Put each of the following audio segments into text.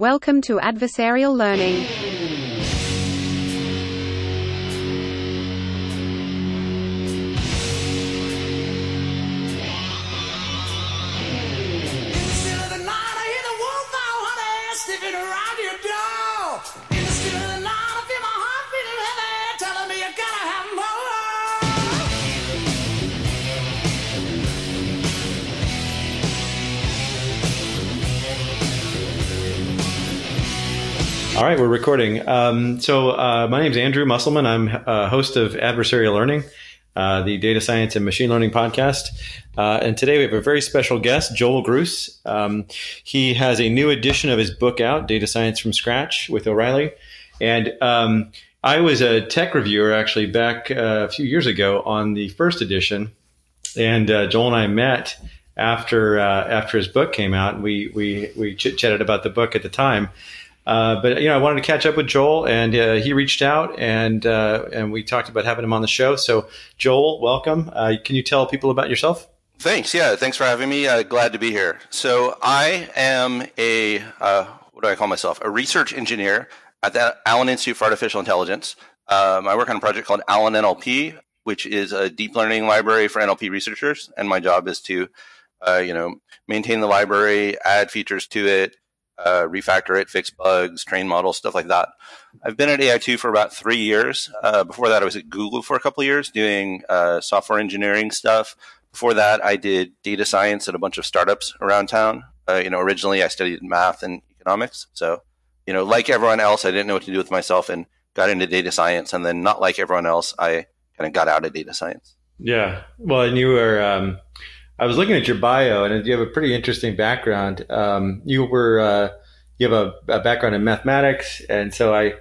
Welcome to adversarial learning. All right, we're recording. Um, so, uh, my name is Andrew Musselman. I'm a host of Adversarial Learning, uh, the data science and machine learning podcast. Uh, and today we have a very special guest, Joel Grus. Um, he has a new edition of his book out, Data Science from Scratch with O'Reilly. And um, I was a tech reviewer actually back uh, a few years ago on the first edition. And uh, Joel and I met after uh, after his book came out. We we we chit chatted about the book at the time. Uh, but you know, I wanted to catch up with Joel, and uh, he reached out, and uh, and we talked about having him on the show. So, Joel, welcome. Uh, can you tell people about yourself? Thanks. Yeah, thanks for having me. Uh, glad to be here. So, I am a what do I call myself? A research engineer at the Allen Institute for Artificial Intelligence. Um, I work on a project called Allen NLP, which is a deep learning library for NLP researchers, and my job is to, you know, maintain the library, add features to it, uh, refactor it, fix bugs, train models, stuff like that. I've been at AI2 for about three years. Uh, before that, I was at Google for a couple of years doing uh, software engineering stuff. Before that, I did data science at a bunch of startups around town. Uh, you know, originally I studied math and economics. So, you know, like everyone else, I didn't know what to do with myself and got into data science. And then, not like everyone else, I kind of got out of data science. Yeah. Well, and you were. Um I was looking at your bio, and you have a pretty interesting background. Um, you were uh, you have a, a, background in mathematics, and so I,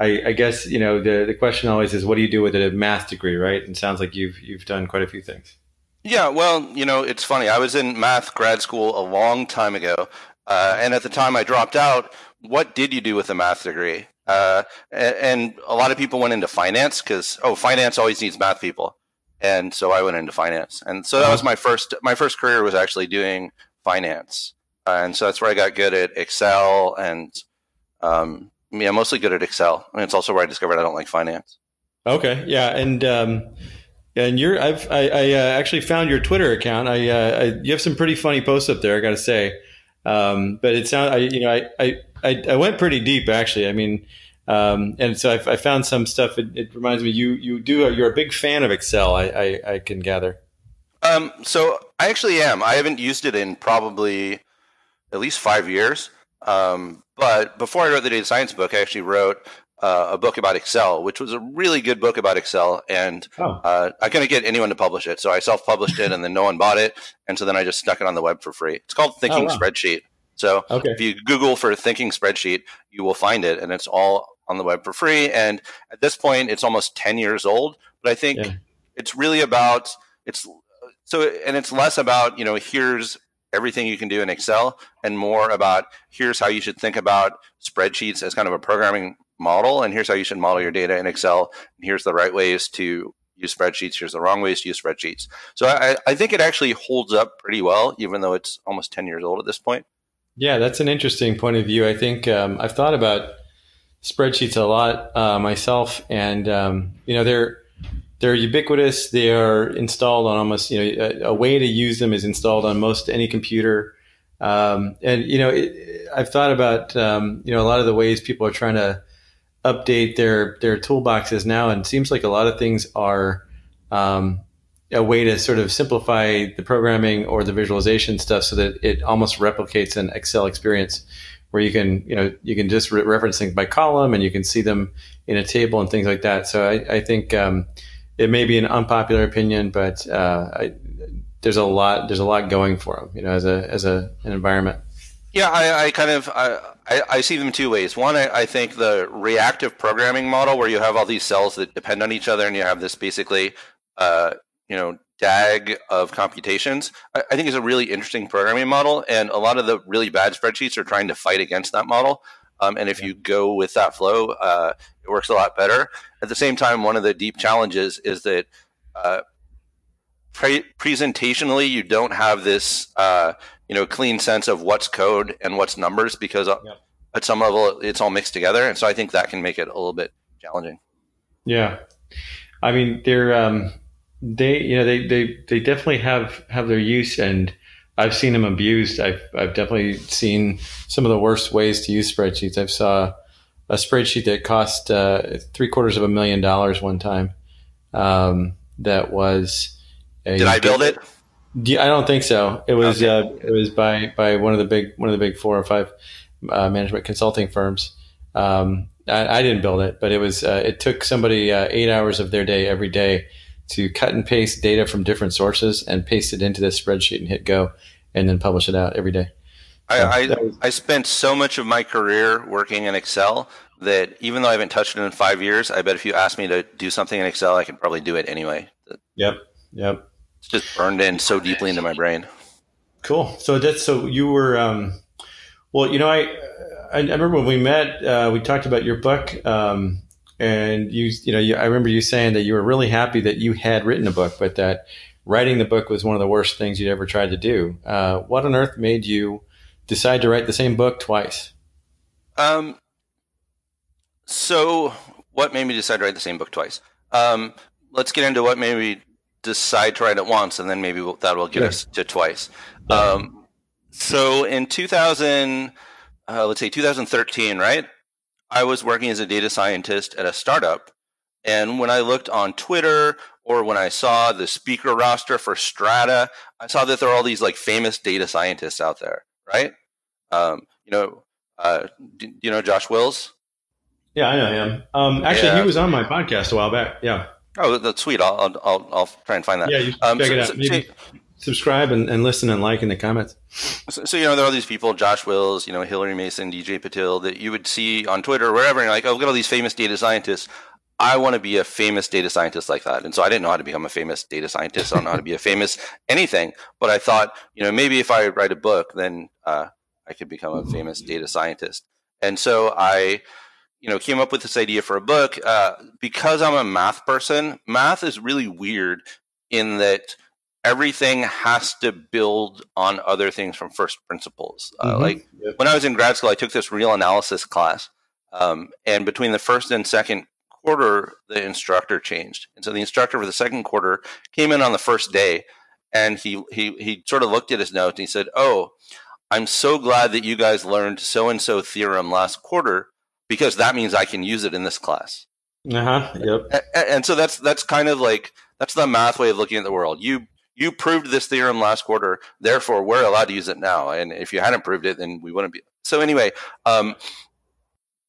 I, I, guess you know the the question always is, what do you do with a math degree, right? And sounds like you've you've done quite a few things. Yeah, well, you know, it's funny. I was in math grad school a long time ago, uh, and at the time I dropped out. What did you do with a math degree? Uh, and, and a lot of people went into finance because oh, finance always needs math people and so I went into finance. And so that was my first my first career was actually doing finance, uh, and so that's where I got good at Excel and um, yeah, mostly good at Excel. I mean, it's also where I discovered I don't like finance. Okay, yeah, and um, and you're I've I, I uh, actually found your Twitter account. I, uh, I, you have some pretty funny posts up there. I got to say, um, but it sounds I you know I, I I went pretty deep actually. I mean. Um, and so I, I, found some stuff. It, it, reminds me you you do you're a big fan of Excel. I, I, I can gather. Um, so I actually am. I haven't used it in probably at least five years. Um, but before I wrote the data science book, I actually wrote uh, a book about Excel, which was a really good book about Excel. And oh. uh, I couldn't get anyone to publish it, so I self-published it, and then no one bought it, and so then I just stuck it on the web for free. It's called Thinking oh, wow. Spreadsheet. So okay. if you Google for Thinking Spreadsheet, you will find it, and it's all on the web for free. And at this point, it's almost 10 years old. But I think yeah. it's really about it's so, and it's less about, you know, here's everything you can do in Excel and more about here's how you should think about spreadsheets as kind of a programming model. And here's how you should model your data in Excel. And here's the right ways to use spreadsheets. Here's the wrong ways to use spreadsheets. So I, I think it actually holds up pretty well, even though it's almost 10 years old at this point. Yeah, that's an interesting point of view. I think um, I've thought about spreadsheets a lot uh, myself, and um, you know they're they're ubiquitous. They are installed on almost you know a, a way to use them is installed on most any computer. Um, and you know it, I've thought about um, you know a lot of the ways people are trying to update their their toolboxes now, and it seems like a lot of things are um, a way to sort of simplify the programming or the visualization stuff so that it almost replicates an Excel experience where you can, you know, you can just re- reference things by column and you can see them in a table and things like that. So I, I think um, it may be an unpopular opinion, but uh, I, there's a lot there's a lot going for them, you know, as a as a an environment. Yeah, I, I kind of I, I, see them two ways. One, I, I, think the reactive programming model, where you have all these cells that depend on each other, and you have this basically, uh, you know, DAG of computations, I, I, think is a really interesting programming model. And a lot of the really bad spreadsheets are trying to fight against that model. Um, and if you go with that flow, uh, it works a lot better. At the same time, one of the deep challenges is that uh, pre- presentationally, you don't have this uh, you know clean sense of what's code and what's numbers because yeah. at some level it's all mixed together, and so I think that can make it a little bit challenging. Yeah, I mean they're um, they you know they, they they definitely have have their use and I've seen them abused. I've I've definitely seen some of the worst ways to use spreadsheets. I've saw a spreadsheet that cost uh, three quarters of a million dollars one time. Um, that was. Did I build it? I don't think so. It was okay. uh, it was by by one of the big one of the big four or five uh, management consulting firms. Um, I, I, didn't build it, but it was uh, it took somebody uh, eight hours of their day every day to cut and paste data from different sources and paste it into this spreadsheet and hit go, and then publish it out every day. I, I, I, spent so much of my career working in Excel that even though I haven't touched it in five years, I bet if you asked me to do something in Excel, I could probably do it anyway. Yep. Yep. It's just burned in so deeply into my brain. Cool. So that's so you were. Um, well, you know, I I, remember when we met, uh, we talked about your book, um, and you you know, you, I remember you saying that you were really happy that you had written a book, but that writing the book was one of the worst things you'd ever tried to do. Uh, what on earth made you decide to write the same book twice? Um. So, what made me decide to write the same book twice? Um, let's get into what made me decide to write it once, and then maybe we'll, that will get us to twice. Um, so, in 2000, uh, let's say 2013, right? I was working as a data scientist at a startup, and when I looked on Twitter or when I saw the speaker roster for Strata, I saw that there are all these like famous data scientists out there, right? Um, you know, uh, do, you know Josh Wills? Yeah, I know him. Um, actually, yeah. he was on my podcast a while back. Yeah. Oh, that's sweet. I'll I'll, I'll try and find that. Yeah, you um, check so, it out. Maybe so, subscribe and, and listen and like in the comments. So, so, you know, there are all these people, Josh Wills, you know, Hillary Mason, DJ Patil, that you would see on Twitter or wherever, and you're like, oh, look at all these famous data scientists. I want to be a famous data scientist like that. And so I didn't know how to become a famous data scientist. I don't know how to be a famous anything. But I thought, you know, maybe if I write a book, then uh, I could become a famous data scientist. And so I, you know, came up with this idea for a book. Uh, because I'm a math person, math is really weird in that everything has to build on other things from first principles. Uh, mm-hmm. Like yep. when I was in grad school, I took this real analysis class. Um, and between the first and second quarter, the instructor changed. And so the instructor for the second quarter came in on the first day and he, he, he sort of looked at his notes and he said, Oh, I'm so glad that you guys learned so and so theorem last quarter because that means I can use it in this class. Uh huh. Yep. And, and so that's that's kind of like that's the math way of looking at the world. You you proved this theorem last quarter, therefore we're allowed to use it now. And if you hadn't proved it, then we wouldn't be. So anyway, um,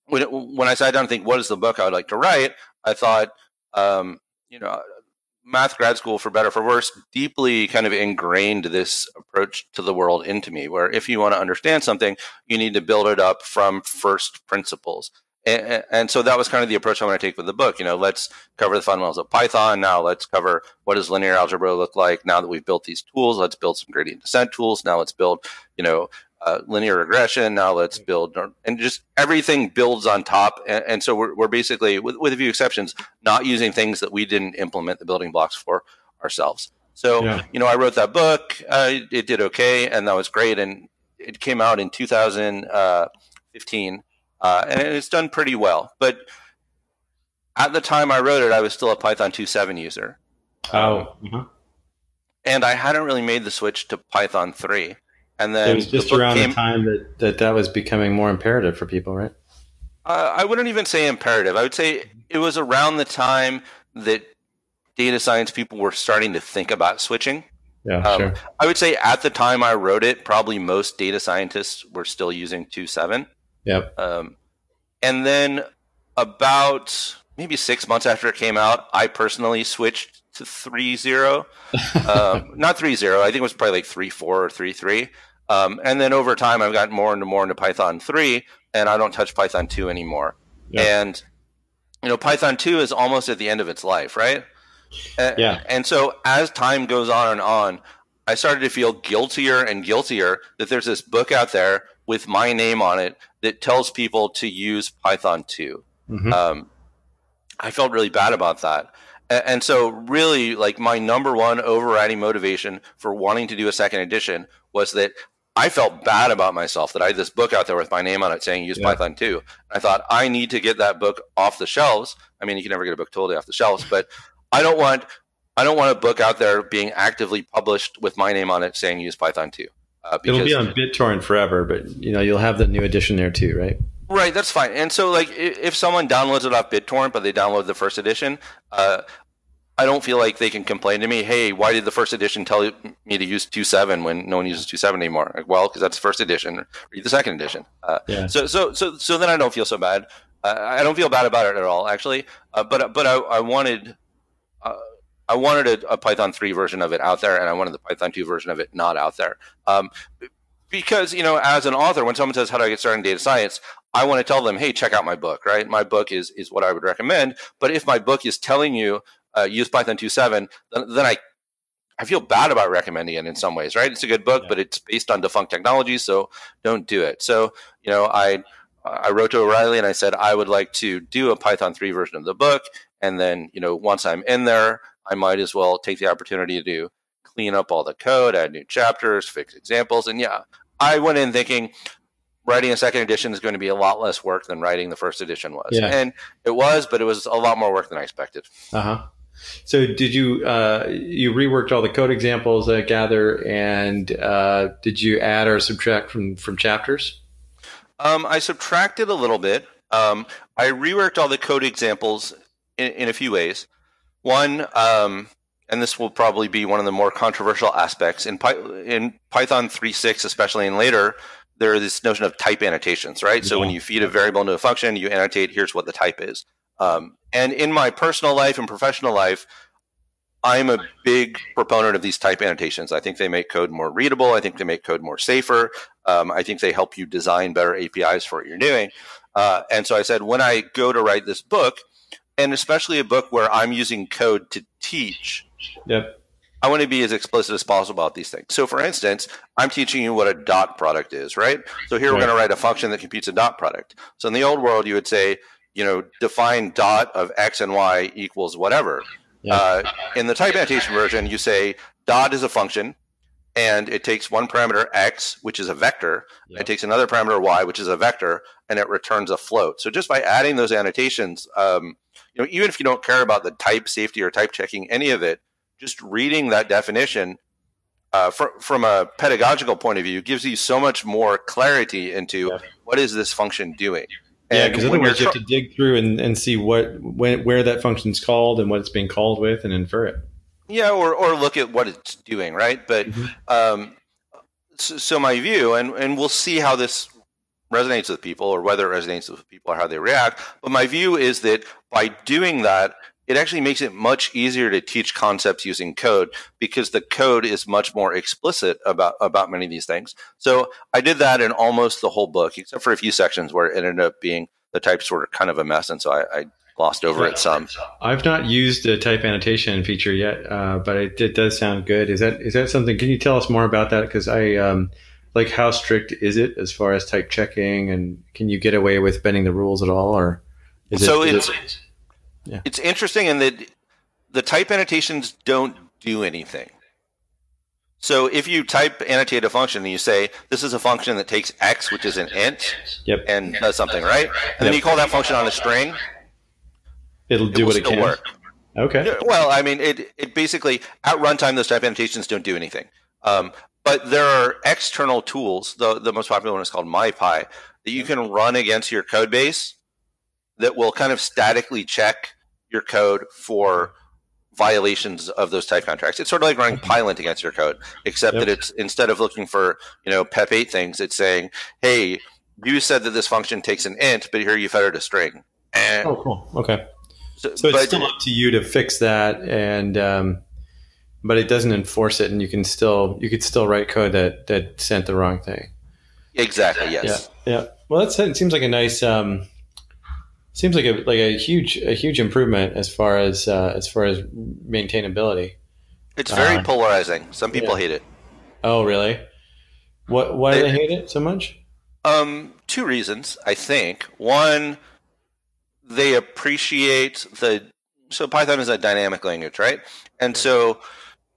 when it, when I sat down to think what is the book I would like to write, I thought, um, you know, math grad school for better for worse deeply kind of ingrained this approach to the world into me where if you want to understand something you need to build it up from first principles and, and, so that was kind of the approach I want to take with the book. You know, let's cover the fundamentals of Python. Now let's cover what does linear algebra look like. Now that we've built these tools, let's build some gradient descent tools. Now let's build, you know, uh, linear regression. Now let's build, and just everything builds on top. And, and so we're, we're basically, with, with a few exceptions, not using things that we didn't implement the building blocks for ourselves. So, yeah. you know, I wrote that book. Uh, it did okay, and that was great. And it came out in 2015 uh, and it's done pretty well. But at the time I wrote it, I was still a Python 2.7 user. Oh. Mm-hmm. And I hadn't really made the switch to Python 3. And then it was just the around came, the time that, that that was becoming more imperative for people, right? Uh, I wouldn't even say imperative. I would say it was around the time that data science people were starting to think about switching. Yeah, um, sure. I would say at the time I wrote it, probably most data scientists were still using 2.7. Yep. Um, and then about maybe six months after it came out, I personally switched to three zero, um, not three zero. I think it was probably like three four or 3.3. Um, and then over time, I've gotten more and more into Python 3, and I don't touch Python 2 anymore. Yep. And, you know, Python 2 is almost at the end of its life, right? Yeah. And so as time goes on and on, I started to feel guiltier and guiltier that there's this book out there with my name on it that tells people to use Python 2. Mm-hmm. Um, I felt really bad about that. And, and so, really, like my number one overriding motivation for wanting to do a second edition was that I felt bad about myself that I had this book out there with my name on it saying use yeah. Python 2. I thought I need to get that book off the shelves. I mean, you can never get a book totally off the shelves, but I don't want I don't want a book out there being actively published with my name on it saying use Python 2. Uh, It'll be on BitTorrent forever, but you know you'll have the new edition there too, right? Right, that's fine. And so, like, if someone downloads it off BitTorrent, but they download the first edition, uh, I don't feel like they can complain to me, hey, why did the first edition tell me to use 2.7 when no one uses 2.7 anymore? Like, well, because that's the first edition. Read the second edition. Uh, yeah. So, so, so, so then I don't feel so bad. Uh, I don't feel bad about it at all, actually. Uh, but, but I, I wanted, I wanted a, a, Python 3 version of it out there, and I wanted the Python 2 version of it not out there. Um, because you know, as an author, when someone says, "How do I get started in data science?" I want to tell them, "Hey, check out my book." Right? My book is is what I would recommend. But if my book is telling you uh, use Python 2.7, then, then I I feel bad about recommending it in some ways, right? It's a good book, yeah. but it's based on defunct technology, so don't do it. So, you know, I I wrote to O'Reilly and I said I would like to do a Python 3 version of the book, and then, you know, once I'm in there, I might as well take the opportunity to clean up all the code, add new chapters, fix examples, and yeah, I went in thinking writing a second edition is going to be a lot less work than writing the first edition was, yeah. and it was, but it was a lot more work than I expected. Uh huh. So did you uh, you reworked all the code examples I gather, and uh, did you add or subtract from from chapters? Um, I subtracted a little bit. Um, I reworked all the code examples in, in a few ways. One, um, and this will probably be one of the more controversial aspects in, Py- in Python 3.6, especially in later. There is this notion of type annotations, right? Yeah. So when you feed a variable into a function, you annotate here's what the type is. Um, and in my personal life and professional life, I'm a big proponent of these type annotations. I think they make code more readable. I think they make code more safer. Um, I think they help you design better APIs for what you're doing. Uh, and so I said, when I go to write this book, and especially a book where I'm using code to teach, yep. I want to be as explicit as possible about these things. So, for instance, I'm teaching you what a dot product is, right? So here right. we're going to write a function that computes a dot product. So in the old world, you would say you know, define dot of x and y equals whatever. Yeah. Uh, in the type annotation version, you say dot is a function, and it takes one parameter x, which is a vector. It takes another parameter y, which is a vector, and it returns a float. So just by adding those annotations, um, you know, even if you don't care about the type safety or type checking any of it, just reading that definition uh, from, from a pedagogical point of view gives you so much more clarity into what is this function doing. Yeah, because otherwise you have to dig through and, and see what when, where that function's called and what it's being called with and infer it. Yeah, or, or look at what it's doing, right? But mm-hmm. um, so, so, my view, and, and we'll see how this resonates with people or whether it resonates with people or how they react. But my view is that by doing that, it actually makes it much easier to teach concepts using code because the code is much more explicit about about many of these things. So I did that in almost the whole book, except for a few sections where it ended up being the types were kind of a mess, and so I, I glossed over it some. I've not used the type annotation feature yet, uh, but it, it, does sound good. Is that is that something? Can you tell us more about that? Because I um, like how strict is it as far as type checking, and can you get away with bending the rules at all, or is so it? Is it yeah. It's interesting in that the type annotations don't do anything. So if you type annotate a function and you say this is a function that takes x, which is an int, yep. and does something, right? And yep. then you call that function on a string, it'll do it what it can. Work. Okay. Well, I mean, it it basically at runtime those type annotations don't do anything. Um, but there are external tools. The the most popular one is called MyPy that you can run against your code base that will kind of statically check your code for violations of those type contracts. It's sort of like running mm-hmm. Pylint against your code, except yep. that it's instead of looking for you know PEP eight things, it's saying, "Hey, you said that this function takes an int, but here you fed it a string." And oh, cool. Okay. So, so it's still up to you to fix that, and um, but it doesn't enforce it, and you can still you could still write code that that sent the wrong thing. Exactly. Yes. Yeah. Yeah. Well, that seems like a nice. Um, Seems like a like a huge a huge improvement as far as uh, as far as maintainability. It's very uh, polarizing. Some people yeah. hate it. Oh, really? What? Why do they hate it so much? Um, two reasons. I think one, they appreciate the so Python is a dynamic language, right? And so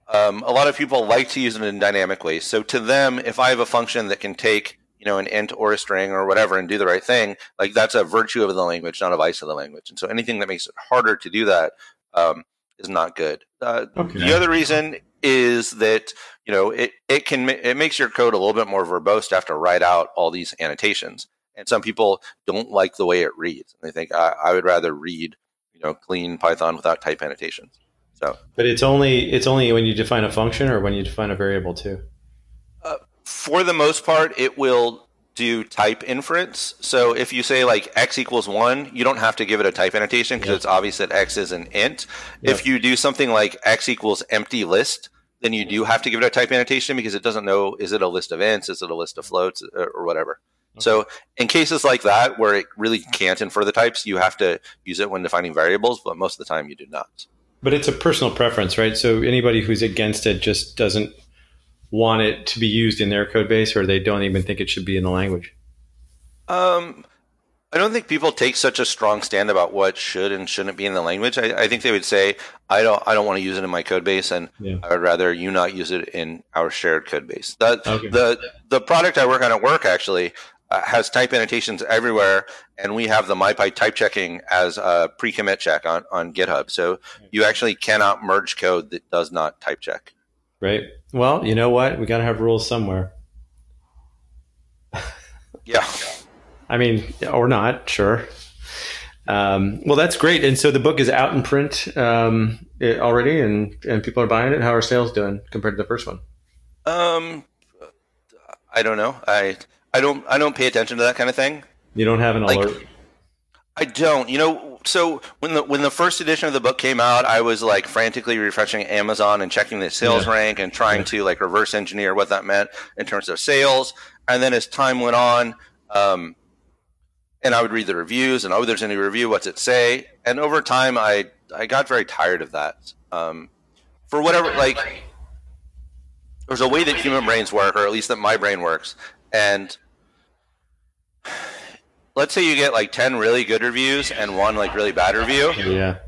um, a lot of people like to use it in dynamic ways. So to them, if I have a function that can take you know an int or a string or whatever and do the right thing, like that's a virtue of the language, not a vice of the language. And so anything that makes it harder to do that um, is not good. Uh, okay. The other reason is that you know it it can it makes your code a little bit more verbose to have to write out all these annotations. And some people don't like the way it reads. They think I, I would rather read you know clean Python without type annotations. So, but it's only it's only when you define a function or when you define a variable too. Uh, for the most part, it will do type inference. So if you say like x equals one, you don't have to give it a type annotation because yep. it's obvious that x is an int. Yep. If you do something like x equals empty list, then you do have to give it a type annotation because it doesn't know is it a list of ints, is it a list of floats, uh, or whatever. Okay. So in cases like that where it really can't infer the types, you have to use it when defining variables, but most of the time you do not. But it's a personal preference, right? So anybody who's against it just doesn't want it to be used in their code base or they don't even think it should be in the language. Um, I don't think people take such a strong stand about what should and shouldn't be in the language. I, I think they would say, "I don't, I don't want to use it in my code base, and yeah. I would rather you not use it in our shared code base." The okay. the the product I work on at work actually uh, has type annotations everywhere, and we have the MyPy type checking as a pre-commit check on, on GitHub. So you actually cannot merge code that does not type check. Right. Well, you know what? We got to have rules somewhere. yeah. I mean, or not, sure. Um, well, that's great. And so the book is out in print um, already, and, and people are buying it. How are sales doing compared to the first one? Um, I don't know. I I don't I don't pay attention to that kind of thing. You don't have an like, alert. I don't. You know, so when the when the first edition of the book came out, I was like frantically refreshing Amazon and checking the sales yeah. rank and trying yeah. to like reverse engineer what that meant in terms of sales. And then as time went on, um, and I would read the reviews and oh, there's a new review. What's it say? And over time, I I got very tired of that. Um, for whatever, like, there's a way that human brains work, or at least that my brain works, and let's say you get like 10 really good reviews and one like really bad review. Yeah.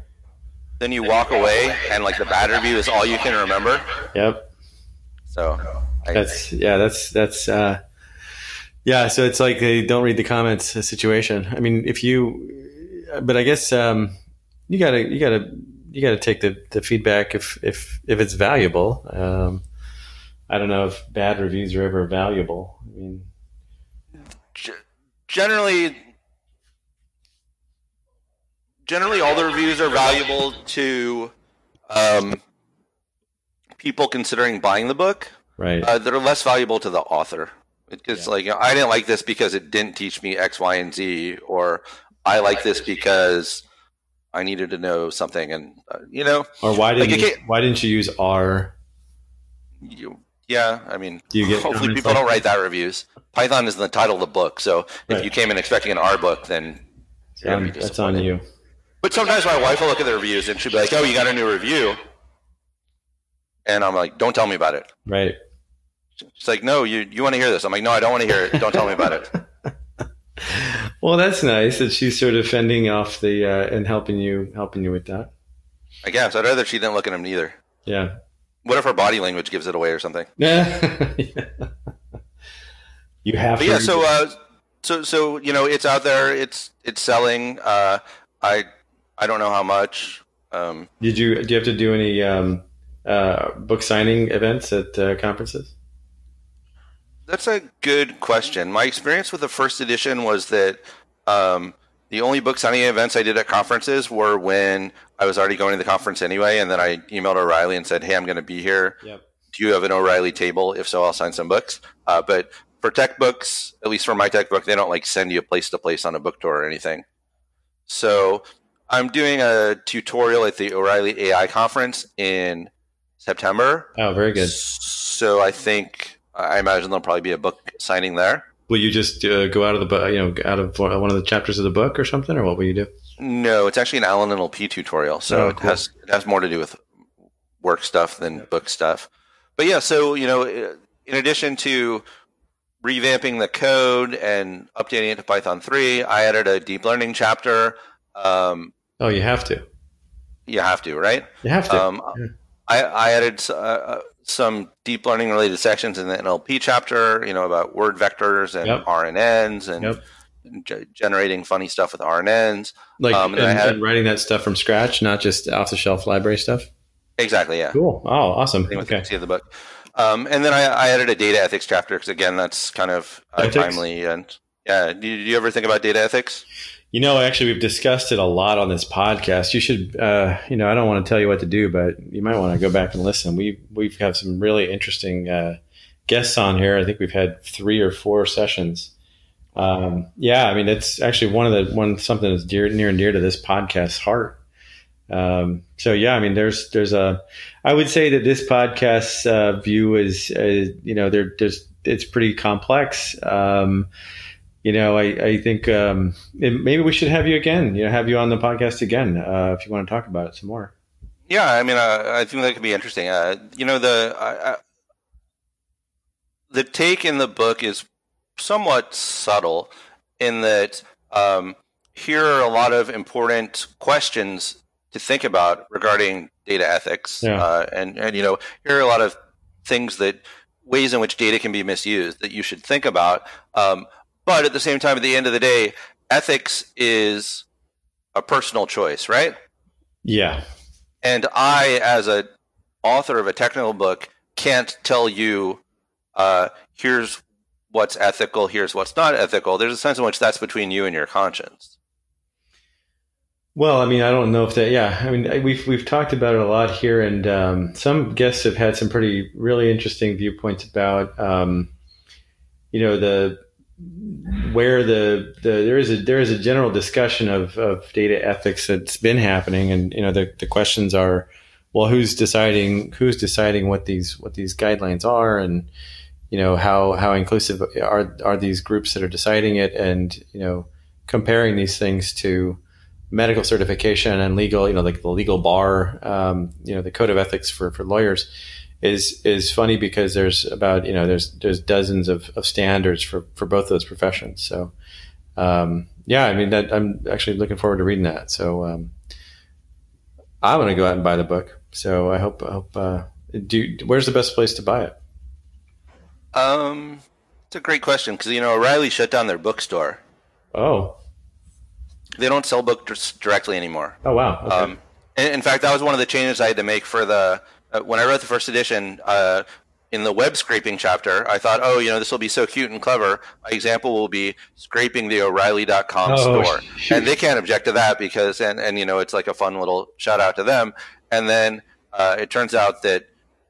Then you walk away and like the bad review is all you can remember. Yep. So I, that's yeah, that's that's uh yeah, so it's like they don't read the comments situation. I mean, if you but I guess um you got to you got to you got to take the, the feedback if if if it's valuable. Um I don't know if bad reviews are ever valuable. I mean generally generally all the reviews are valuable to um, people considering buying the book. Right. Uh, they're less valuable to the author. It's yeah. like you know, I didn't like this because it didn't teach me X, Y, and Z, or I like this because I needed to know something, and uh, you know, or why didn't like, you, why didn't you use R? You, yeah, I mean, hopefully people like don't write that reviews. Python is the title of the book, so right. if you came in expecting an R book, then yeah, that's on you. But sometimes my wife will look at the reviews and she'll be like, "Oh, you got a new review," and I'm like, "Don't tell me about it." Right. She's like, "No, you you want to hear this?" I'm like, "No, I don't want to hear it. Don't tell me about it." well, that's nice that she's sort of fending off the uh, and helping you helping you with that. I guess I'd rather she didn't look at him either. Yeah. What if her body language gives it away or something? Yeah. You have yeah. So uh, so so you know it's out there. It's it's selling. Uh, I I don't know how much. Um, Did you do you have to do any um, uh, book signing events at uh, conferences? That's a good question. My experience with the first edition was that um, the only book signing events I did at conferences were when I was already going to the conference anyway, and then I emailed O'Reilly and said, "Hey, I'm going to be here. Yep. Do you have an O'Reilly table? If so, I'll sign some books." Uh, but for tech books, at least for my tech book, they don't like send you a place to place on a book tour or anything. So I'm doing a tutorial at the O'Reilly AI conference in September. Oh, very good. So I think I imagine there'll probably be a book signing there. Will you just uh, go out of the book, you know, out of one of the chapters of the book or something, or what will you do? No, it's actually an Allen NLP tutorial, so oh, cool. it has it has more to do with work stuff than book stuff. But yeah, so you know, in addition to revamping the code and updating it to Python 3. I added a deep learning chapter. Um, oh, you have to. You have to, right? You have to. Um, yeah. I, I added uh, uh, some deep learning related sections in the NLP chapter, you know, about word vectors and Yep. RNNs and Yep. g- generating funny stuff with RNNs. Like Um, and, and I had- and writing that stuff from scratch, not just off the shelf library stuff. Exactly, yeah. Cool. Oh, awesome. Okay. the book. Um, and then I, I added a data ethics chapter because again, that's kind of uh, timely. And yeah, do you, do you ever think about data ethics? You know, actually, we've discussed it a lot on this podcast. You should, uh, you know, I don't want to tell you what to do, but you might want to go back and listen. We we've had some really interesting uh, guests on here. I think we've had three or four sessions. Um, yeah, I mean, it's actually one of the one something that's dear, near and dear to this podcast's heart. Um, so yeah, I mean, there's there's a, I would say that this podcast's uh, view is, uh, you know, there there's it's pretty complex. Um, you know, I, I think um, it, maybe we should have you again. You know, have you on the podcast again uh, if you want to talk about it some more. Yeah, I mean, uh, I think that could be interesting. Uh, you know, the I, the take in the book is somewhat subtle in that um, here are a lot of important questions to think about regarding data ethics, Yeah. uh, and and you know, here are a lot of things that ways in which data can be misused that you should think about. Um, but at the same time, at the end of the day, ethics is a personal choice, right? Yeah, and I, as a author of a technical book, can't tell you uh, here's what's ethical, here's what's not ethical. There's a sense in which that's between you and your conscience. Well, I mean, I don't know if that. Yeah, I mean, we've we've talked about it a lot here, and um, some guests have had some pretty really interesting viewpoints about, um, you know, the where the, the there is a there is a general discussion of, of data ethics that's been happening, and you know, the the questions are, well, who's deciding who's deciding what these what these guidelines are, and you know how how inclusive are are these groups that are deciding it, and you know, comparing these things to medical certification and legal, you know, like the legal bar, um, you know, the code of ethics for, for lawyers is, is funny because there's about, you know, there's, there's dozens of, of standards for, for both those professions. So, um, yeah, I mean, that, I'm actually looking forward to reading that. So, um, I'm going to go out and buy the book. So I hope, I hope, uh, do, where's the best place to buy it? Um, it's a great question because you know O'Reilly shut down their bookstore. Oh, They don't sell books directly anymore. oh, wow. Okay. Um, in, fact, that was one of the changes I had to make for the uh, when I wrote the first edition. Uh, in the web scraping chapter, I thought, oh, you know, this will be so cute and clever. My example will be scraping the O'Reilly.com Oh, store, shoot. and they can't object to that because, and and you know, it's like a fun little shout out to them. And then uh, it turns out that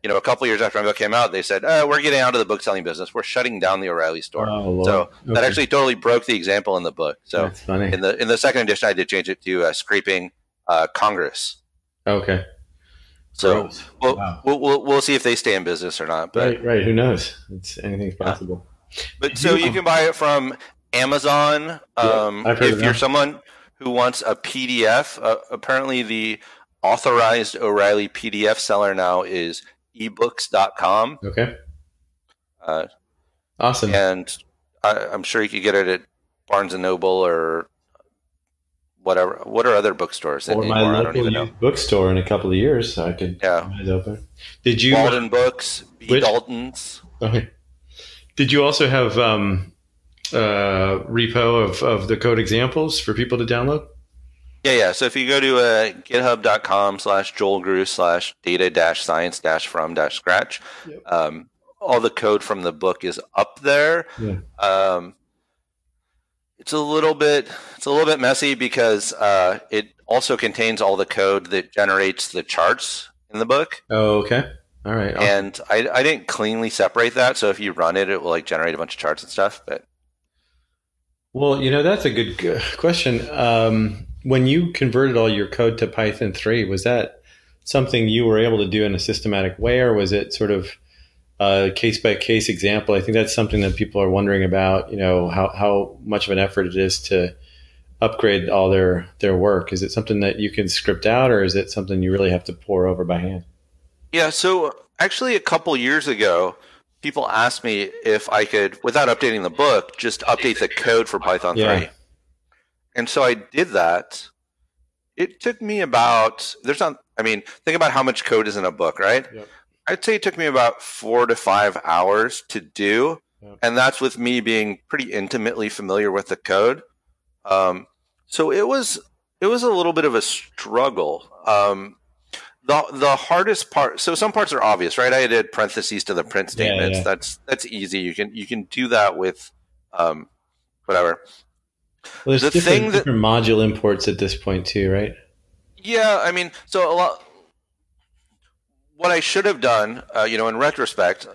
you know, a couple years after my book came out, they said, uh, we're getting out of the book selling business. We're shutting down the O'Reilly store. Oh, so that actually totally broke the example in the book. So That's funny. in the in the second edition, I did change it to uh, scraping uh, Congress. okay. So Gross. we'll, Wow. we'll, we'll we'll see if they stay in business or not. But right, right. Who knows? It's anything's possible. but so you can buy it from Amazon. Um, I've heard if you're someone who wants a PDF, uh, apparently the authorized O'Reilly PDF seller now is ebooks.com. Okay. Uh, Awesome. and I, I'm sure you could get it at Barnes and Noble or whatever. What are other bookstores or my anymore? I don't local even know. bookstore in a couple of years. I could Yeah. Did you? Walden Books, B. Which- Dalton's. Okay. Did you also have um, uh, repo of, of the code examples for people to download? Yeah, yeah. So if you go to uh, github.com slash Joel Grus slash data dash science dash from dash scratch, Yep. um, all the code from the book is up there. Yeah. Um, it's a little bit it's a little bit messy because uh, it also contains all the code that generates the charts in the book. Oh, okay. All right. Awesome. And I, I didn't cleanly separate that, so if you run it, it will like generate a bunch of charts and stuff. But Well, you know that's a good question. Um, when you converted all your code to Python three, was that something you were able to do in a systematic way, or was it sort of a case by case example? I think that's something that people are wondering about. You know how how much of an effort it is to upgrade all their their work. Is it something that you can script out, or is it something you really have to pour over by hand? Yeah, so actually, a couple years ago, people asked me if I could, without updating the book, just update the code for Python Yeah. 3. And so I did that. It took me about, there's not I mean, think about how much code is in a book, right? Yep. I'd say it took me about four to five hours to do, Yep. and that's with me being pretty intimately familiar with the code. Um, so it was it was a little bit of a struggle. Um, the the hardest part. So some parts are obvious, right? I added parentheses to the print Yeah, statements. yeah. That's that's easy. You can you can do that with um, whatever. Well, there's The different, thing that- different module imports at this point too, right? Yeah, I mean, so a lot. What I should have done, uh, you know, in retrospect,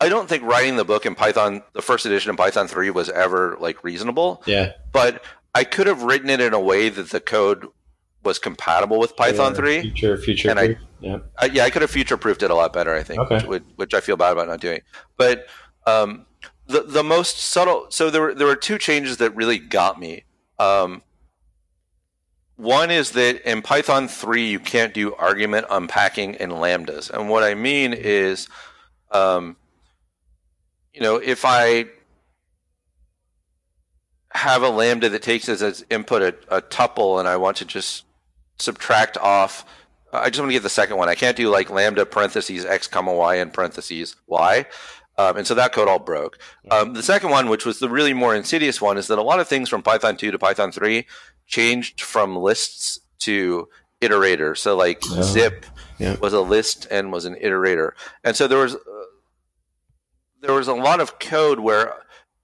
I don't think writing the book in Python, the first edition in Python three, was ever like reasonable. Yeah. But I could have written it in a way that the code was compatible with Python three. Future, future. And I- yeah. I, yeah, I could have future proofed it a lot better. I think, Okay. which, which I feel bad about not doing. But um, the the most subtle. So there were there were two changes that really got me. Um, one is that in Python three you can't do argument unpacking in lambdas, and what I mean is, um, you know, if I have a lambda that takes as its input a, a tuple, and I want to just subtract off I just want to get the second one. I can't do like lambda parentheses x comma y in parentheses y. Um, and so that code all broke. Um, the second one, which was the really more insidious one, is that a lot of things from Python 2 to Python 3 changed from lists to iterator. So like Oh. zip Yeah. was a list and was an iterator. And so there was uh, there was a lot of code where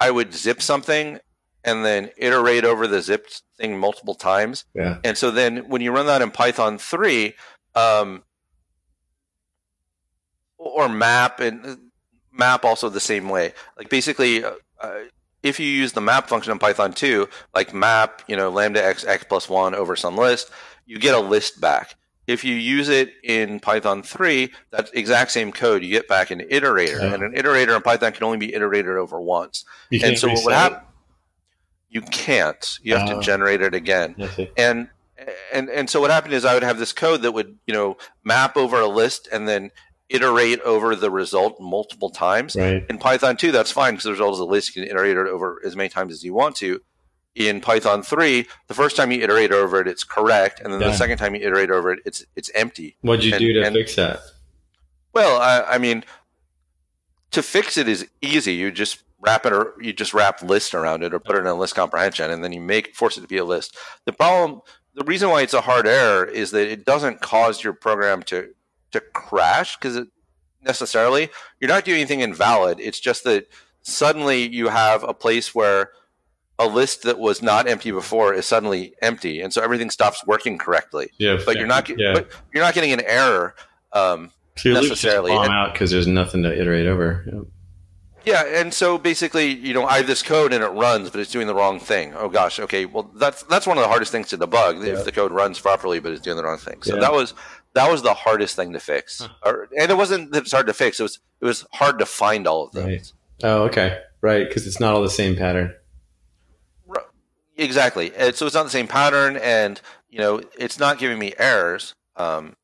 I would zip something and then iterate over the zipped thing multiple times. Yeah. And so then when you run that in Python 3, um, or map and map also the same way. Like basically, uh, uh, if you use the map function in Python 2, like map, you know, lambda x x plus 1 over some list, you get a list back. If you use it in Python 3, that exact same code, you get back an iterator. Yeah. And an iterator in Python can only be iterated over once. You and so what would happen? You can't. You have Oh. to generate it again and and and so what happened is I would have this code that would you know map over a list and then iterate over the result multiple times. Right. In Python 2, that's fine because the result is a list. You can iterate it over as many times as you want to. In Python 3, the first time you iterate over it, it's correct, and then the second time you iterate over it, it's it's empty. What'd you And- do to and- fix that? Well, I, I mean, to fix it is easy. You just wrap it or you just wrap list around it or put it in a list comprehension and then you make force it to be a list. The problem the reason why it's a hard error is that it doesn't cause your program to to crash because it necessarily you're not doing anything invalid. It's just that suddenly you have a place where a list that was not empty before is suddenly empty, and so everything stops working correctly. Yeah. But you're not, Yeah. but you're not getting an error. Um, so loops just necessarily. bomb And- out because there's nothing to iterate over. Yeah. Yeah, and so basically, you know, I have this code and it runs, but it's doing the wrong thing. Oh gosh, okay. Well, that's that's one of the hardest things to debug Yeah. if the code runs properly, but it's doing the wrong thing. So Yeah. that was that was the hardest thing to fix, or, and it wasn't that it's hard to fix. It was it was hard to find all of those. Right. Oh, okay. Right, because it's not all the same pattern. Exactly. And so it's not the same pattern, and you know, it's not giving me errors. Um,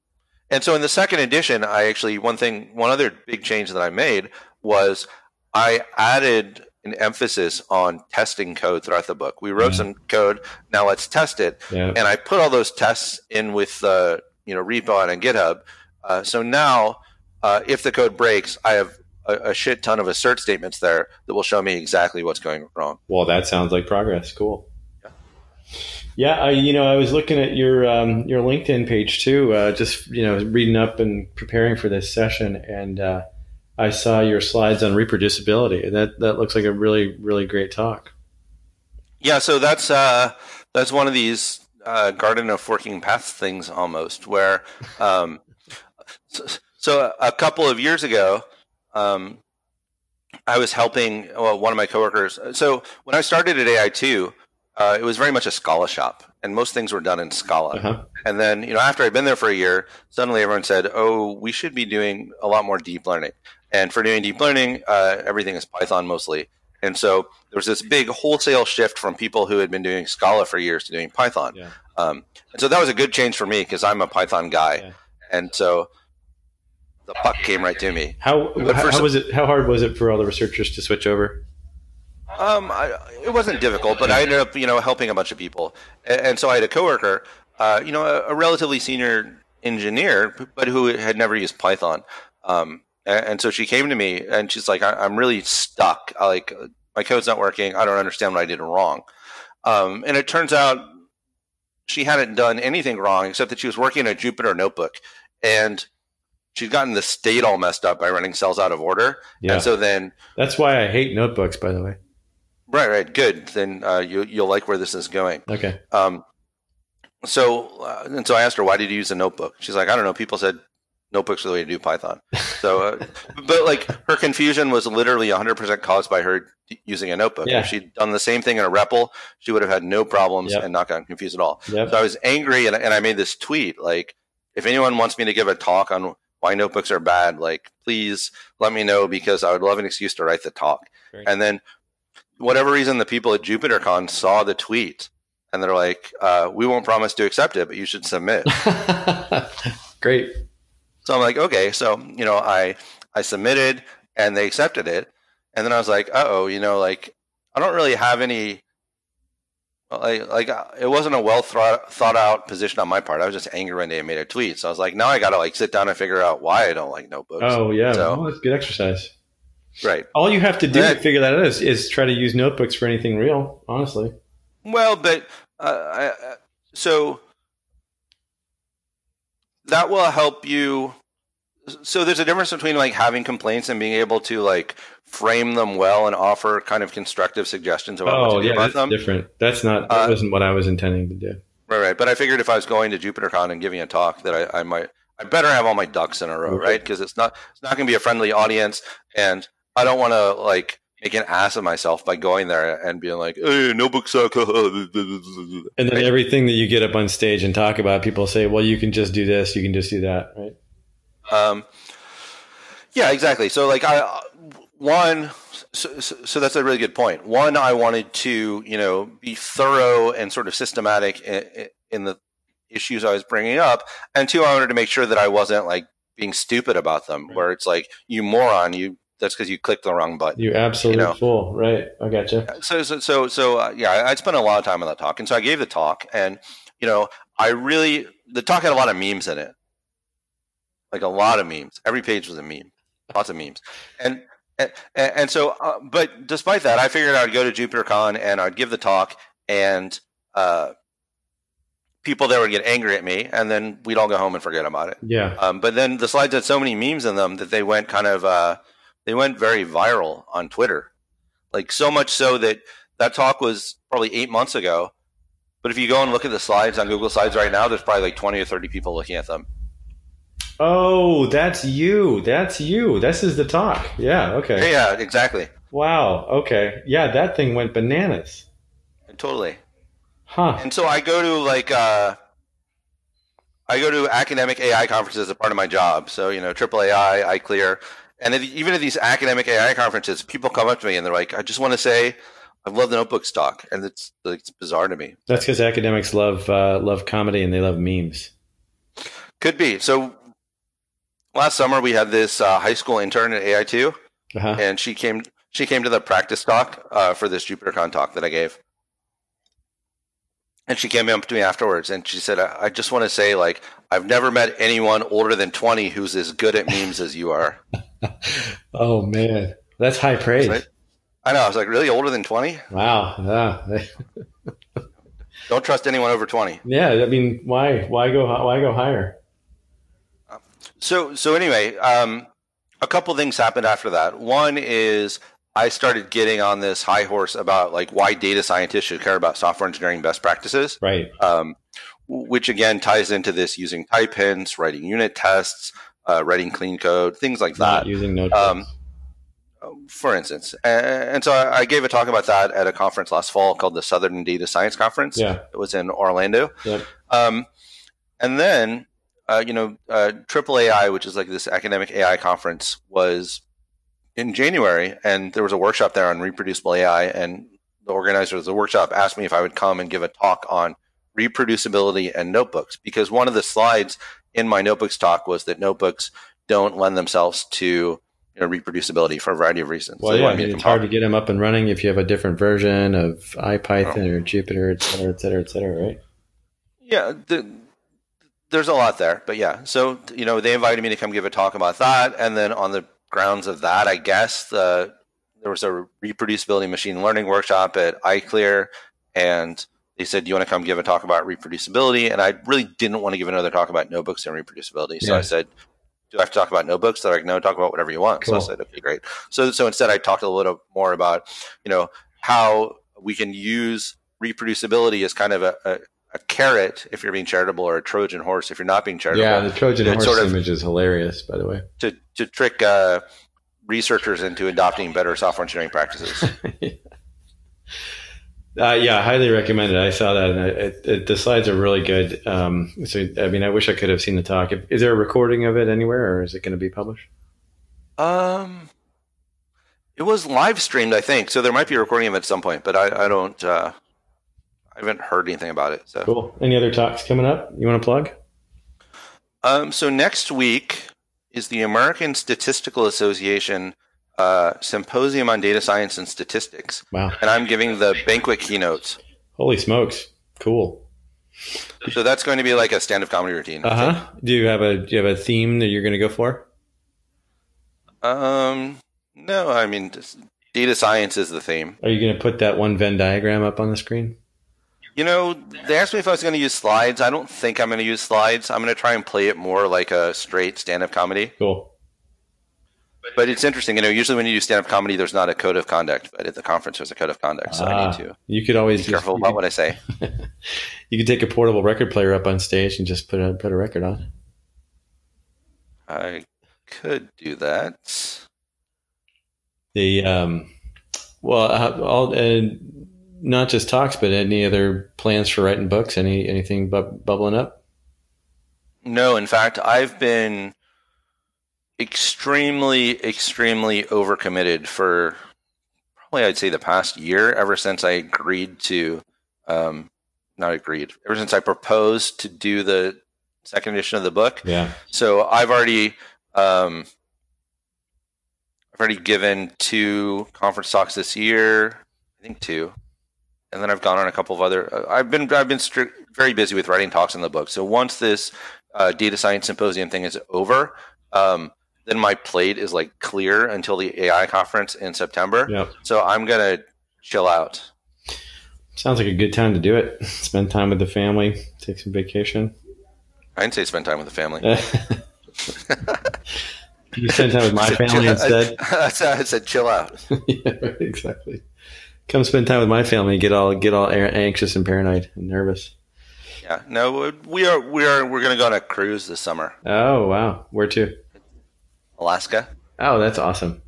and so in the second edition, I actually one thing, one other big change that I made was I added an emphasis on testing code throughout the book. We wrote Mhm. some code. Now let's test it, Yeah. and I put all those tests in with the you know repo and on GitHub. Uh, so now, uh, if the code breaks, I have a, a shit ton of assert statements there that will show me exactly what's going wrong. Well, that sounds like progress. Cool. Yeah, I, you know, I was looking at your um, your LinkedIn page too, uh, just you know, reading up and preparing for this session, and uh, I saw your slides on reproducibility. That that looks like a really really great talk. Yeah, so that's uh, that's one of these uh, garden of forking paths things almost, where um, so, so a couple of years ago, um, I was helping well, one of my coworkers. So when I started at AI two, uh, it was very much a Scala shop, and most things were done in Scala. Uh-huh. And then, you know, after I'd been there for a year, suddenly everyone said, "Oh, we should be doing a lot more deep learning." And for doing deep learning, uh, everything is Python mostly. And so there was this big wholesale shift from people who had been doing Scala for years to doing Python. Yeah. Um, and so that was a good change for me because I'm a Python guy. Yeah. And so the puck came right to me. How how, was it? How hard was it for all the researchers to switch over? Um, I, it wasn't difficult, but I ended up, you know, helping a bunch of people, and, and so I had a coworker, uh, you know, a, a relatively senior engineer, but who had never used Python. Um, and, and, so she came to me and she's like, I, am really stuck. I, like my code's not working. I don't understand what I did wrong. Um, and it turns out she hadn't done anything wrong except that she was working in a Jupyter notebook and she'd gotten the state all messed up by running cells out of order. Yeah. And so then that's why I hate notebooks, by the way. Right, right, good. Then uh, you you'll like where this is going. Okay. Um, so uh, and so I asked her why did you use a notebook? She's like, I don't know. People said notebooks are the way to do Python. So, uh, but like her confusion was literally 100% caused by her using a notebook. Yeah. If she'd done the same thing in a REPL, she would have had no problems yep. and not gotten confused at all. Yep. So I was angry and, and I made this tweet like, if anyone wants me to give a talk on why notebooks are bad, like please let me know because I would love an excuse to write the talk. Great. And then whatever reason, the people at JupyterCon saw the tweet and they're like, uh, "We won't promise to accept it, but you should submit." Great. So I'm like, okay. So you know, I I submitted and they accepted it, and then I was like, uh oh, you know, like I don't really have any. Like, like it wasn't a well thought, thought out position on my part. I was just angry when they made a tweet. So I was like, now I got to like sit down and figure out why I don't like notebooks. Oh yeah, so, well, that's good exercise. Right. All you have to do to figure that out is, is try to use notebooks for anything real, honestly. Well, but uh, I, so that will help you. So there's a difference between like having complaints and being able to like frame them well and offer kind of constructive suggestions about oh, what to yeah, do about them. Different. That's not. That uh, wasn't what I was intending to do. Right, right. But I figured if I was going to JupyterCon and giving a talk, that I, I might. I better have all my ducks in a row, okay. right? Because it's not. It's not going to be a friendly audience, and I don't want to like make an ass of myself by going there and being like, "Hey, notebook suck." and then right? everything that you get up on stage and talk about, people say, "Well, you can just do this, you can just do that," right? Um, yeah, exactly. So, like, I one, so, so, that's a really good point. One, I wanted to, you know, be thorough and sort of systematic in, in the issues I was bringing up, and two, I wanted to make sure that I wasn't like being stupid about them, right. where it's like, "You moron, you that's because you clicked the wrong button. You absolutely you know? fool. Right. I gotcha. So, so, so, so uh, yeah, I spent a lot of time on that talk. And so I gave the talk and, you know, I really, the talk had a lot of memes in it. Like a lot of memes. Every page was a meme. Lots of memes. And, and, and so, uh, but despite that, I figured I'd go to JupyterCon and I'd give the talk and, uh, people there would get angry at me and then we'd all go home and forget about it. Yeah. Um, but then the slides had so many memes in them that they went kind of, uh, they went very viral on Twitter. Like so much so that that talk was probably eight months ago. But if you go and look at the slides on Google Slides right now, there's probably like 20 or 30 people looking at them. Oh, that's you. That's you. This is the talk. Yeah. Okay. Yeah, exactly. Wow. Okay. Yeah, that thing went bananas. Totally. Huh. And so I go to like, uh, I go to academic AI conferences as a part of my job. So, you know, Triple AI, clear, And if, even at these academic AI conferences, people come up to me and they're like, "I just want to say, I love the notebook stock," and it's it's bizarre to me. That's because academics love uh, love comedy and they love memes. Could be. So last summer we had this uh, high school intern at AI 2 uh-huh. and she came she came to the practice talk uh, for this JupyterCon talk that I gave. And she came up to me afterwards and she said, I, I just want to say, like, I've never met anyone older than 20 who's as good at memes as you are. oh, man. That's high praise. Right? I know. I was like, really? Older than 20? Wow. Yeah. Don't trust anyone over 20. Yeah. I mean, why, why go, why go higher? So, so anyway, um, a couple things happened after that. One is I started getting on this high horse about like why data scientists should care about software engineering best practices. Right. Um, which again ties into this using type hints, writing unit tests, uh, writing clean code, things like that. Not using notebooks. Um, for instance. And, so I, I, gave a talk about that at a conference last fall called the Southern Data Science Conference. Yeah. It was in Orlando. Yep. Um, and then, uh, you know, uh, Triple AI, which is like this academic AI conference, was in January, and there was a workshop there on reproducible AI, and the organizers of the workshop asked me if I would come and give a talk on reproducibility and notebooks because one of the slides in my notebooks talk was that notebooks don't lend themselves to you know, reproducibility for a variety of reasons. Well, so yeah, I mean, it's hard to get them up and running if you have a different version of IPython oh. or Jupyter, et cetera, et cetera, et cetera, right? Yeah. The, there's a lot there, but yeah. So you know, they invited me to come give a talk about that, and then on the grounds of that, I guess the there was a reproducibility machine learning workshop at ICLR, and they said, "Do you want to come give a talk about reproducibility?" And I really didn't want to give another talk about notebooks and reproducibility, so Yeah. I said, "Do I have to talk about notebooks?" They're like, "No, talk about whatever you want." So I Cool. said, "Okay, great." So so instead, I talked a little more about you know how we can use reproducibility as kind of a, a, a carrot if you're being charitable, or a Trojan horse if you're not being charitable Yeah, the Trojan horse sort of- image is hilarious, by the way. to to trick uh, researchers into adopting better software engineering practices. Uh, yeah, I highly recommend it. I saw that, and I, it, it, the slides are really good. Um, so, I mean, I wish I could have seen the talk. Is there a recording of it anywhere, or is it going to be published? um, it was live streamed, I think, so there might be a recording of it at some point, but I, I don't. Uh, I haven't heard anything about it. So, Cool. Any other talks coming up? You want to plug? um, so next week is the American Statistical Association uh, Symposium on Data Science and Statistics, Wow. and I'm giving the banquet keynotes. Holy smokes. Cool. So that's going to be like a stand-up comedy routine. Uh huh. Do you have a do you have a theme that you're going to go for? Um, no, I mean, data science is the theme. Are you going to put that one Venn diagram up on the screen? You know, they asked me if I was going to use slides. I don't think I'm going to use slides. I'm going to try and play it more like a straight stand-up comedy. Cool. But it's interesting, you know. Usually, when you do stand-up comedy, there's not a code of conduct, but at the conference, there's a code of conduct. So I Ah, need to You could always be just, careful about could, what I say. you could take a portable record player up on stage and just put a put a record on. I could do that. The um, well, uh, all uh, not just talks, but any other plans for writing books? Any anything bu- bubbling up? No, in fact, I've been extremely, extremely overcommitted for probably I'd say the past year. Ever since I agreed to, um, not agreed, ever since I proposed to do the second edition of the book. Yeah. So I've already, um, I've already given two conference talks this year. I think two, and then I've gone on a couple of other. Uh, I've been I've been stri- very busy with writing talks in the book. So once this uh, data science symposium thing is over, um, then my plate is like clear until the AI conference in September. Yep. So I'm gonna chill out. Sounds like a good time to do it. Spend time with the family. Take some vacation. I didn't say spend time with the family. you spend time with my family instead. I, I said chill out. yeah, exactly. Come spend time with my family. Get all get all anxious and paranoid and nervous. Yeah, no, we are we are we're gonna go on a cruise this summer, Oh wow, where to? Alaska. Oh, that's awesome.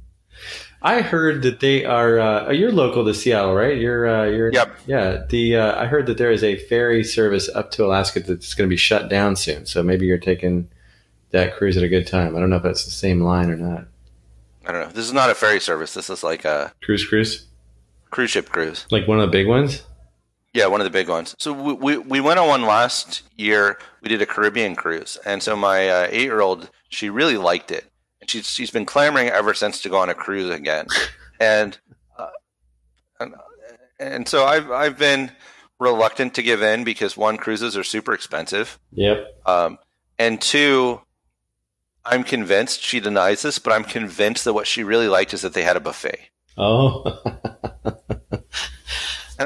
I heard that they are. Uh, you're local to Seattle, right? You're. Uh, you're. Yep. Yeah. The uh, I heard that there is a ferry service up to Alaska that's going to be shut down soon. So maybe you're taking that cruise at a good time. I don't know if that's the same line or not. I don't know. This is not a ferry service. This is like a Cruise, cruise, cruise ship cruise. like one of the big ones. Yeah, one of the big ones. So we, we, we went on one last year. We did a Caribbean cruise, and so my uh, eight year old she really liked it, and she's she's been clamoring ever since to go on a cruise again, and uh, and, and so I've I've been reluctant to give in because one cruises are super expensive, Yep. um, and two. I'm convinced she denies this, but I'm convinced that what she really liked is that they had a buffet. Oh.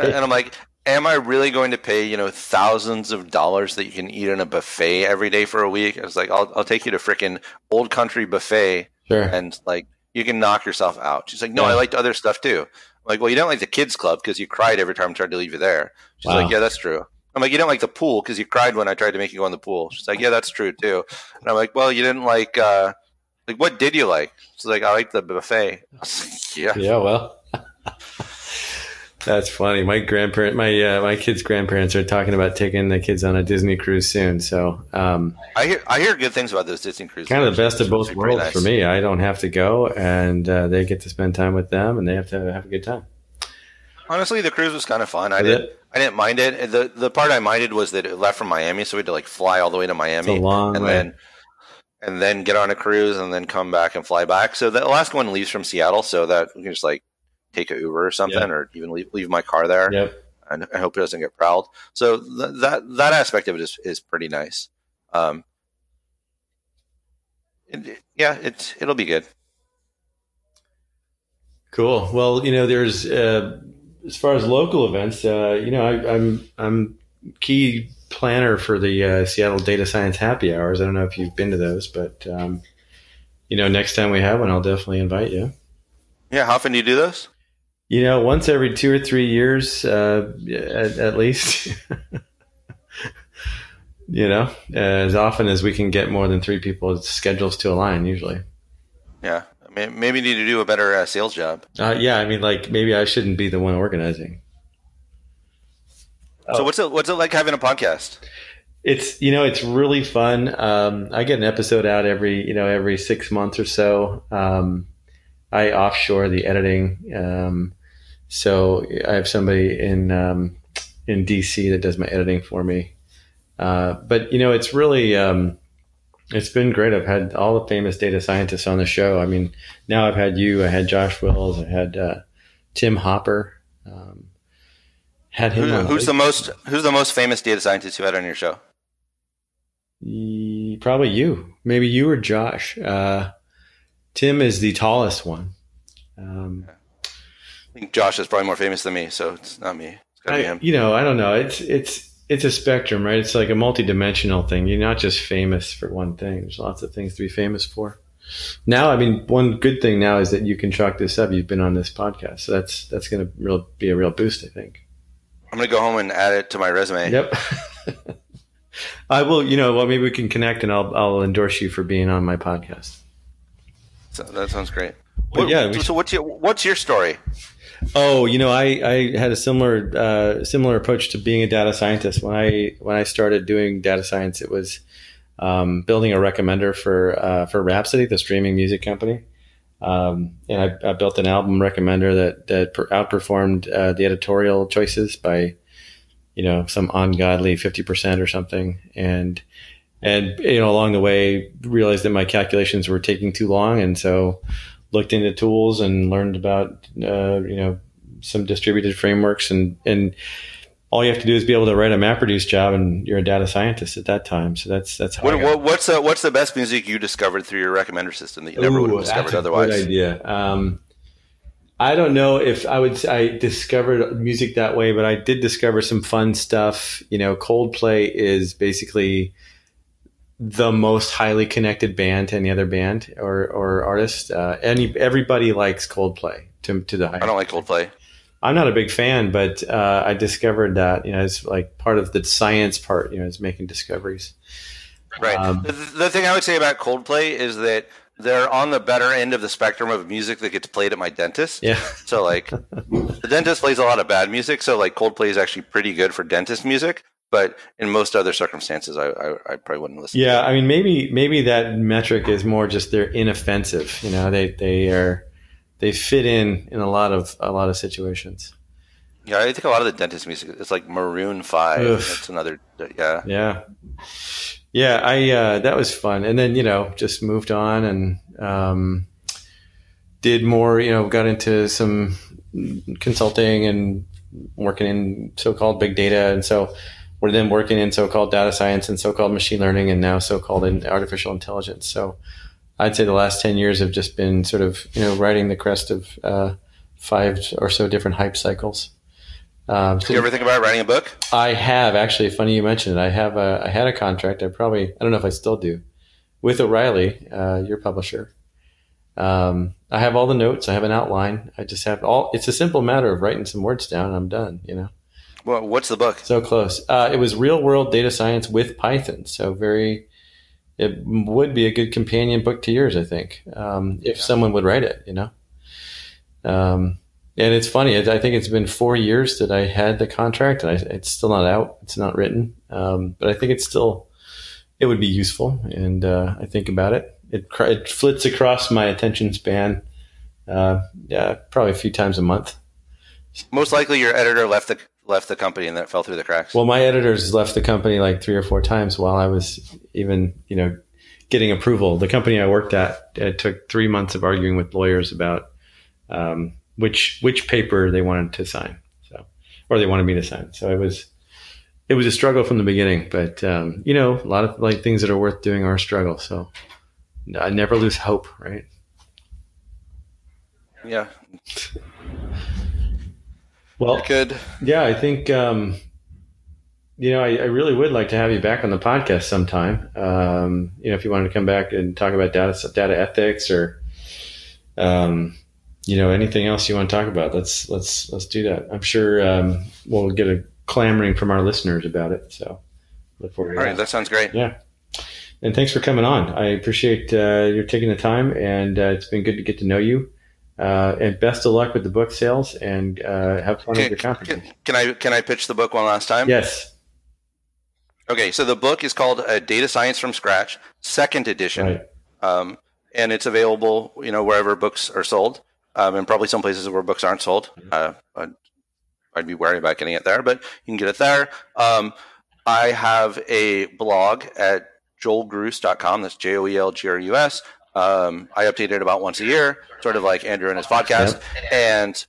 And, and I'm like, am I really going to pay, you know, thousands of dollars that you can eat in a buffet every day for a week? I was like, I'll, I'll take you to freaking old country buffet sure. and like you can knock yourself out. She's like, no, Yeah. I liked other stuff too. I'm like, well, you don't like the kids club because you cried every time I tried to leave you there. She's Wow. like, yeah, that's true. I'm like, you don't like the pool because you cried when I tried to make you go in the pool. She's like, yeah, that's true too. And I'm like, well, you didn't like, uh, like, what did you like? She's like, I like the buffet. I was like, yeah. Yeah. Well. That's funny. My grandparent, my uh, my kids' grandparents are talking about taking the kids on a Disney cruise soon. So, um, I hear, I hear good things about those Disney cruises. kind of the best of both worlds nice. for me. I don't have to go, and uh, they get to spend time with them, and they have to have a good time. Honestly, the cruise was kind of fun. I didn't. it? I didn't mind it. The the part I minded was that it left from Miami, so we had to like fly all the way to It's Miami a long and way. then and then get on a cruise and then come back and fly back. So the last one leaves from Seattle, so that we can just like take a Uber or something, Yeah. or even leave, leave my car there. Yep. And I hope it doesn't get prowled. So th- that that aspect of it is is pretty nice. Um, it, yeah, it's it'll be good. Cool. Well, you know, there's uh, as far as local events, uh, you know, I, I'm I'm key planner for the uh, Seattle Data Science Happy Hours. I don't know if you've been to those, but um, you know, next time we have one, I'll definitely invite you. Yeah, how often do you do those? You know, once every two or three years, uh, at, at least. you know, as often as we can get more than three people's schedules to align, usually. Yeah, I mean, maybe you need to do a better uh, sales job. Uh, yeah, I mean, like maybe I shouldn't be the one organizing. So what's it what's it like having a podcast? It's you know it's really fun. Um, I get an episode out every you know every six months or so. Um, I offshore the editing, um, so I have somebody in um, in DC that does my editing for me. Uh, but you know it's really um, it's been great. I've had all the famous data scientists on the show. I mean, now I've had you. I had Josh Wills. I had uh, Tim Hopper. Um, had him. Who, who's the most Who's the most famous data scientist you had on your show? Probably you. Maybe you or Josh. Uh, Tim is the tallest one. Um, I think Josh is probably more famous than me, so it's not me. It's gotta I, be him. You know, I don't know. It's it's it's a spectrum, right? It's like a multi-dimensional thing. You're not just famous for one thing. There's lots of things to be famous for. Now, I mean, one good thing now is that you can chalk this up. You've been on this podcast, so that's that's going to real be a real boost, I think. I'm gonna go home and add it to my resume. Yep. I will. You know, well, maybe we can connect, and I'll I'll endorse you for being on my podcast. So that sounds great. What- yeah, we so what's your what's your story? Oh, you know, I, I had a similar uh, similar approach to being a data scientist. When I when I started doing data science, it was um, building a recommender for uh, for Rhapsody, the streaming music company. Um, and I, I built an album recommender that that per- outperformed uh, the editorial choices by, you know, some ungodly fifty percent or something. And and you know, along the way, realized that my calculations were taking too long, and so looked into tools and learned about uh, you know some distributed frameworks and and all you have to do is be able to write a MapReduce job and you're a data scientist at that time. So that's that's how I What, what's the what's the best music you discovered through your recommender system that you never would have discovered that's a otherwise? Good idea. Um, I don't know if I would. say I discovered music that way, but I did discover some fun stuff. You know, Coldplay is basically the most highly connected band to any other band or or artist. Uh, any everybody likes Coldplay to to the Highest. I don't like Coldplay. I'm not a big fan, but uh, I discovered that you know it's like part of the science part. You know, is making discoveries. Right. Um, the, the thing I would say about Coldplay is that they're on the better end of the spectrum of music that gets played at my dentist. Yeah. So like, the dentist plays a lot of bad music. So like, Coldplay is actually pretty good for dentist music. But in most other circumstances, I, I, I probably wouldn't listen. To it. Yeah, I mean, maybe maybe that metric is more just they're inoffensive. You know, they they are they fit in in a lot of a lot of situations. Yeah, I think a lot of the dentist music it's like Maroon Five. Oof. That's another. Yeah. Yeah, yeah. I uh, that was fun, and then you know just moved on and um, did more. You know, got into some consulting and working in so-called big data, and so we're then working in so-called data science and so-called machine learning, and now so-called in artificial intelligence. So I'd say the last ten years have just been sort of you know riding the crest of uh, five or so different hype cycles. Um, Did you ever think about writing a book? I have actually. Funny you mentioned it. I have a. I had a contract. I probably. I don't know if I still do, with O'Reilly, uh, your publisher. Um, I have all the notes. I have an outline. I just have all. It's a simple matter of writing some words down. and I'm done. You know, Well, what's the book? so close. Uh, it was real world data science with Python. So very. It would be a good companion book to yours, I think, um, if someone would write it. You know. Um, and it's funny. I I think it's been four years that I had the contract, and I, it's still not out. It's not written, um, but I think it's still. It would be useful, and uh, I think about it. It, it flits across my attention span. Uh, yeah, probably a few times a month. Most likely, your editor left the left the company and then it fell through the cracks. Well, my editors left the company like three or four times while I was even, you know, getting approval. The company I worked at it took three months of arguing with lawyers about um, which which paper they wanted to sign, so or they wanted me to sign. So it was it was a struggle from the beginning, but um, you know, a lot of like things that are worth doing are a struggle. So I never lose hope, right? Yeah. Well, good. Yeah, I think um, you know, I, I, really would like to have you back on the podcast sometime. Um, you know, if you wanted to come back and talk about data data ethics or um, you know anything else you want to talk about, let's let's let's do that. I'm sure um, we'll get a clamoring from our listeners about it. So look forward. All right, that. sounds great. Yeah, and thanks for coming on. I appreciate uh, you taking the time, and uh, it's been good to get to know you. Uh, and best of luck with the book sales, and uh, have fun can, with your conference. Can, can, I can I pitch the book one last time? Yes. Okay, so the book is called uh, Data Science from Scratch, second edition, right. um, and it's available, you know, wherever books are sold, um, and probably some places where books aren't sold. Uh, I'd be wary about getting it there, but you can get it there. Um, I have a blog at joelgrus.com. That's J O E L G R U S. Um, I update it about once a year, sort of like Andrew and his podcast. Yep. And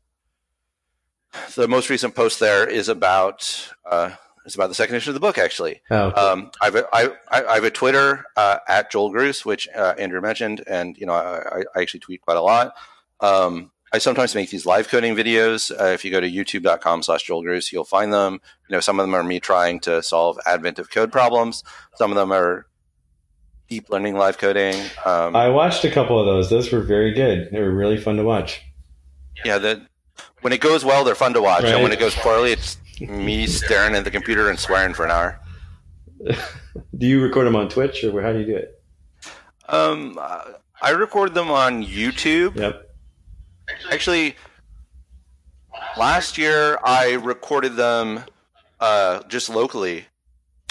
the most recent post there is about uh, it's about the second issue of the book, actually. Oh, okay. um, I, have a, I, I have a Twitter uh, at Joel Grus, which uh, Andrew mentioned, and you know I, I actually tweet quite a lot. Um, I sometimes make these live coding videos. Uh, if you go to youtube.com slash Joel Grus, you'll find them. You know, some of them are me trying to solve advent of code problems. Some of them are deep learning live coding. Um, I watched a couple of those. Those were very good. They were really fun to watch. Yeah, the, when it goes well, they're fun to watch. Right. And when it goes poorly, it's me staring at the computer and swearing for an hour. do you record them on Twitch or how do you do it? Um, I record them on YouTube. Yep Actually, last year I recorded them uh, just locally.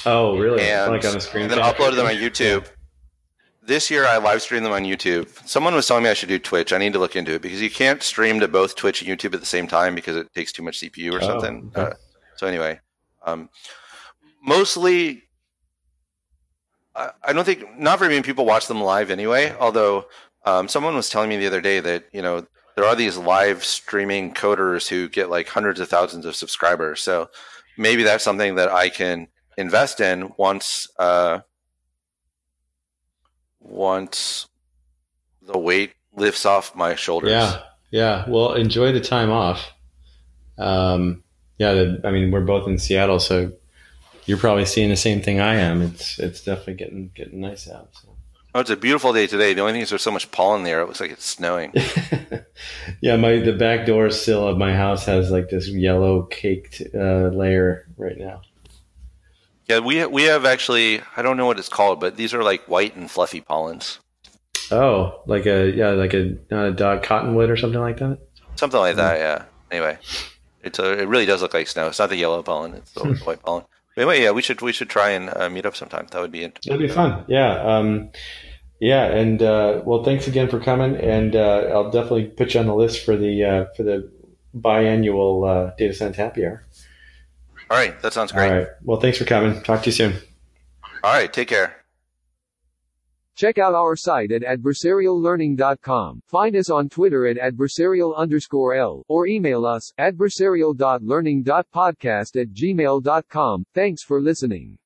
Oh, really? And, like on a screen. And then uploaded them on YouTube. This year I live streamed them on YouTube. Someone was telling me I should do Twitch. I need to look into it because you can't stream to both Twitch and YouTube at the same time because it takes too much CPU or oh, something. Okay. Uh, so anyway, um, mostly I don't think not very many people watch them live anyway. Although um, someone was telling me the other day that you know there are these live streaming coders who get like hundreds of thousands of subscribers. So maybe that's something that I can invest in once uh, once the weight lifts off my shoulders. Yeah, yeah. Well, enjoy the time off. Um, yeah, the, I mean, we're both in Seattle, so you're probably seeing the same thing I am. It's it's definitely getting getting nice out. So. Oh, it's a beautiful day today. The only thing is there's so much pollen there. It looks like it's snowing. yeah, my the back door sill of my house has like this yellow caked uh, layer right now. Yeah, we we have actually I don't know what it's called, but these are like white and fluffy pollens. Oh, like a yeah, like a not a dog cottonwood or something like that. Something like that. Yeah. Anyway, it's a, it really does look like snow. It's not the yellow pollen; it's the white pollen. Anyway, yeah, we should we should try and uh, meet up sometime. That would be interesting. That'd be fun. Yeah. Um, yeah, and uh, well, thanks again for coming, and uh, I'll definitely put you on the list for the uh, for the biannual uh, data science happy hour. All right, that sounds great. All right, well, thanks for coming. Talk to you soon. All right, take care. Check out our site at adversariallearning.com. Find us on Twitter at adversarial underscore L or email us adversarial.learning.podcast at gmail.com. Thanks for listening.